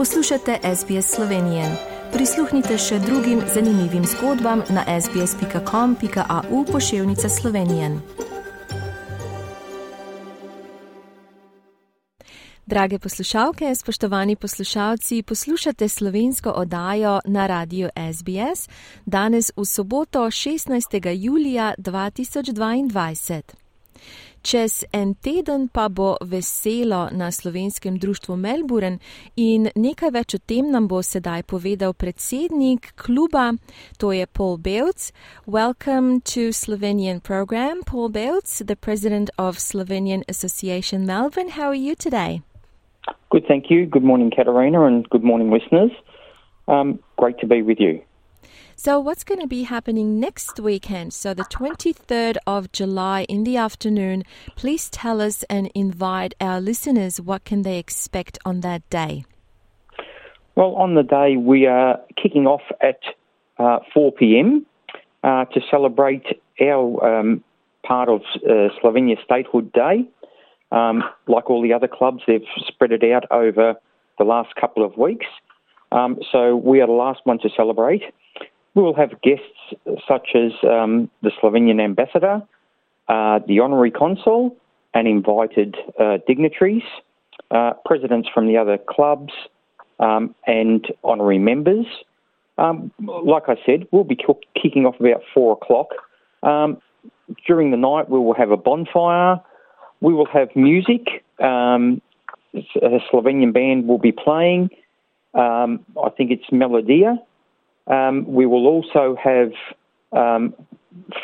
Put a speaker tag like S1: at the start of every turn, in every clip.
S1: Poslušate SBS Slovenijo. Prisluhnite še drugim zanimivim zgodbam na sbsp.com.au pošiljka Slovenije. Drage poslušalke, spoštovani poslušalci, poslušate slovensko oddajo na radiju SBS danes v soboto 16. julija 2022. Čez en teden pa bo veselo na slovenskem društvu Melbourne in nekaj več o tem nam bo sedaj povedal predsednik kluba, to je Paul Belc. Welcome to Slovenian program, Paul Belc, the president of Slovenian Association Melbourne. How are you today?
S2: Good, thank you. Good morning, Katarina, and good morning, listeners. Um, great to be with you.
S1: So, what's going to be happening next weekend? So, the 23rd of July in the afternoon. Please tell us and invite our listeners what can they expect on that day.
S2: Well, on the day we are kicking off at uh, 4 p.m. Uh, to celebrate our um, part of uh, Slovenia Statehood Day. Um, like all the other clubs, they've spread it out over the last couple of weeks. Um, so we are the last one to celebrate. We will have guests such as um, the Slovenian ambassador, uh, the honorary consul, and invited uh, dignitaries, uh, presidents from the other clubs, um, and honorary members. Um, like I said, we'll be kicking off about four o'clock. Um, during the night, we will have a bonfire. We will have music. Um, a Slovenian band will be playing. Um, I think it's Melodia. Um, we will also have um,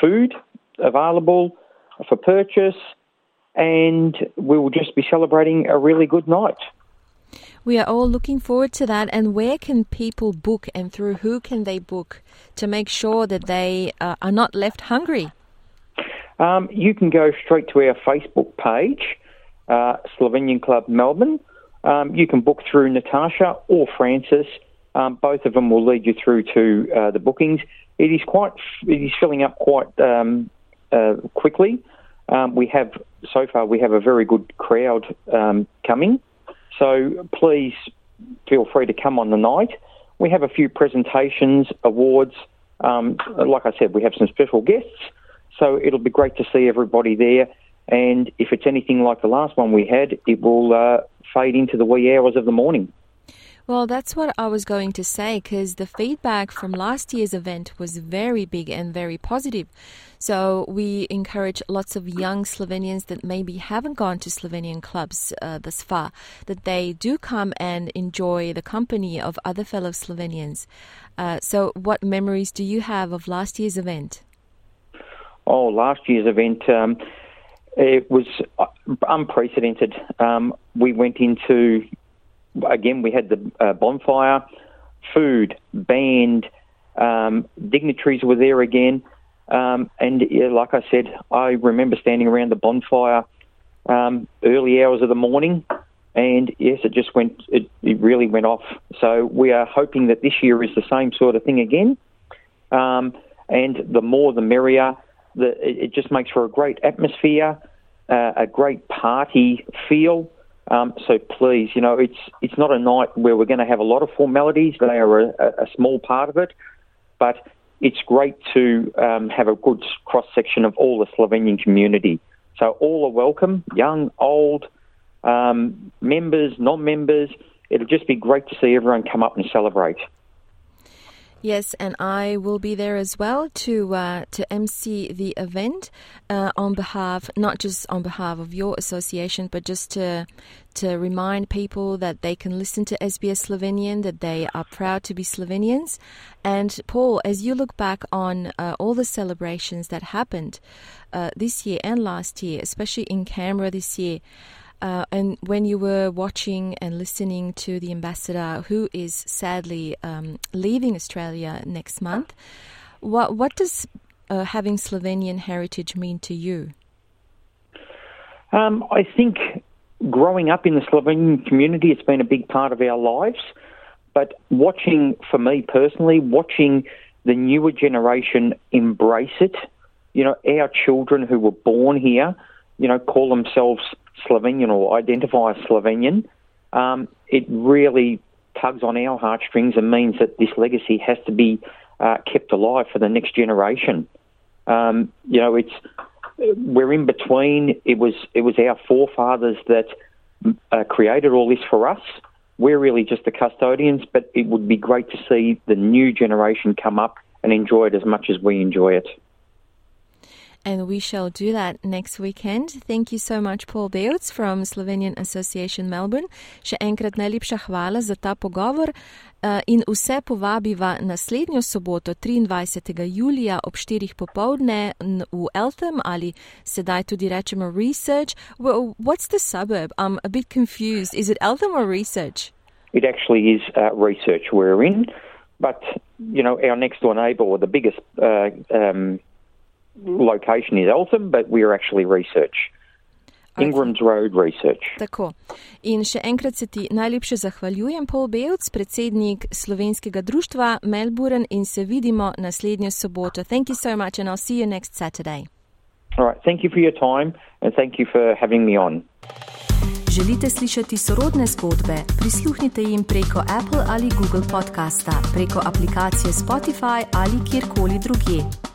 S2: food available for purchase, and we will just be celebrating a really good night.
S1: We are all looking forward to that. And where can people book, and through who can they book to make sure that they uh, are not left hungry?
S2: Um, you can go straight to our Facebook page, uh, Slovenian Club Melbourne. Um, you can book through Natasha or Francis um, both of them will lead you through to uh, the bookings. It is quite, it is filling up quite um, uh, quickly. Um, we have so far we have a very good crowd um, coming, so please feel free to come on the night. We have a few presentations, awards. Um, like I said, we have some special guests, so it'll be great to see everybody there. And if it's anything like the last one we had, it will uh, fade into the wee hours of the morning.
S1: Well, that's what I was going to say because the feedback from last year's event was very big and very positive. So we encourage lots of young Slovenians that maybe haven't gone to Slovenian clubs uh, thus far that they do come and enjoy the company of other fellow Slovenians. Uh, so, what memories do you have of last year's event?
S2: Oh, last year's event. Um, it was uh, unprecedented. Um, we went into again, we had the uh, bonfire, food, band, um, dignitaries were there again. Um, and yeah, like I said, I remember standing around the bonfire um, early hours of the morning, and yes, it just went, it, it, really went off. So we are hoping that this year is the same sort of thing again. Um, and the more the merrier. The, it, it, just makes for a great atmosphere, uh, a great party feel. Um, so please, you know, it's it's not a night where we're going to have a lot of formalities. They are a, a small part of it, but it's great to um, have a good cross section of all the Slovenian community. So all are welcome, young, old, um, members, non-members. It'll just be great to see everyone come up and celebrate.
S1: Yes, and I will be there as well to uh, to MC the event uh, on behalf, not just on behalf of your association, but just to to remind people that they can listen to SBS Slovenian, that they are proud to be Slovenians. And Paul, as you look back on uh, all the celebrations that happened uh, this year and last year, especially in Canberra this year. Uh, and when you were watching and listening to the ambassador, who is sadly um, leaving Australia next month, what what does uh, having Slovenian heritage mean to you?
S2: Um, I think growing up in the Slovenian community, it's been a big part of our lives. But watching, for me personally, watching the newer generation embrace it, you know, our children who were born here, you know, call themselves Slovenian or identify as Slovenian, um, it really tugs on our heartstrings and means that this legacy has to be uh, kept alive for the next generation. Um, you know, it's we're in between. It was it was our forefathers that uh, created all this for us. We're really just the custodians, but it would be great to see the new generation come up and enjoy it as much as we enjoy it.
S1: And we shall do that next weekend. Thank you so much, Paul Bevc from Slovenian Association Melbourne. Še enkrat najlepša hvala za ta pogovor uh, in vse povabiva naslednjo soboto, 23. julija ob 4. popovdne v Eltham ali sedaj tudi rečemo Research. Well, what's the suburb? I'm a bit confused. Is it Eltham or Research?
S2: It actually is uh, Research we're in, but you know our next door neighbour the biggest. Uh, um, location is Eltham, but we are actually research. Ingram's Road Research.
S1: Tako. In še enkrat se ti najlepše zahvaljujem, Paul Bevc, predsednik slovenskega društva Melbourne in se vidimo naslednjo soboto. Thank you so much and I'll see you next Saturday.
S2: All right, thank you for your time and thank you for having me on.
S1: Želite slišati sorodne zgodbe? Prisluhnite jim preko Apple ali Google podcasta, preko aplikacije Spotify ali kjerkoli drugje.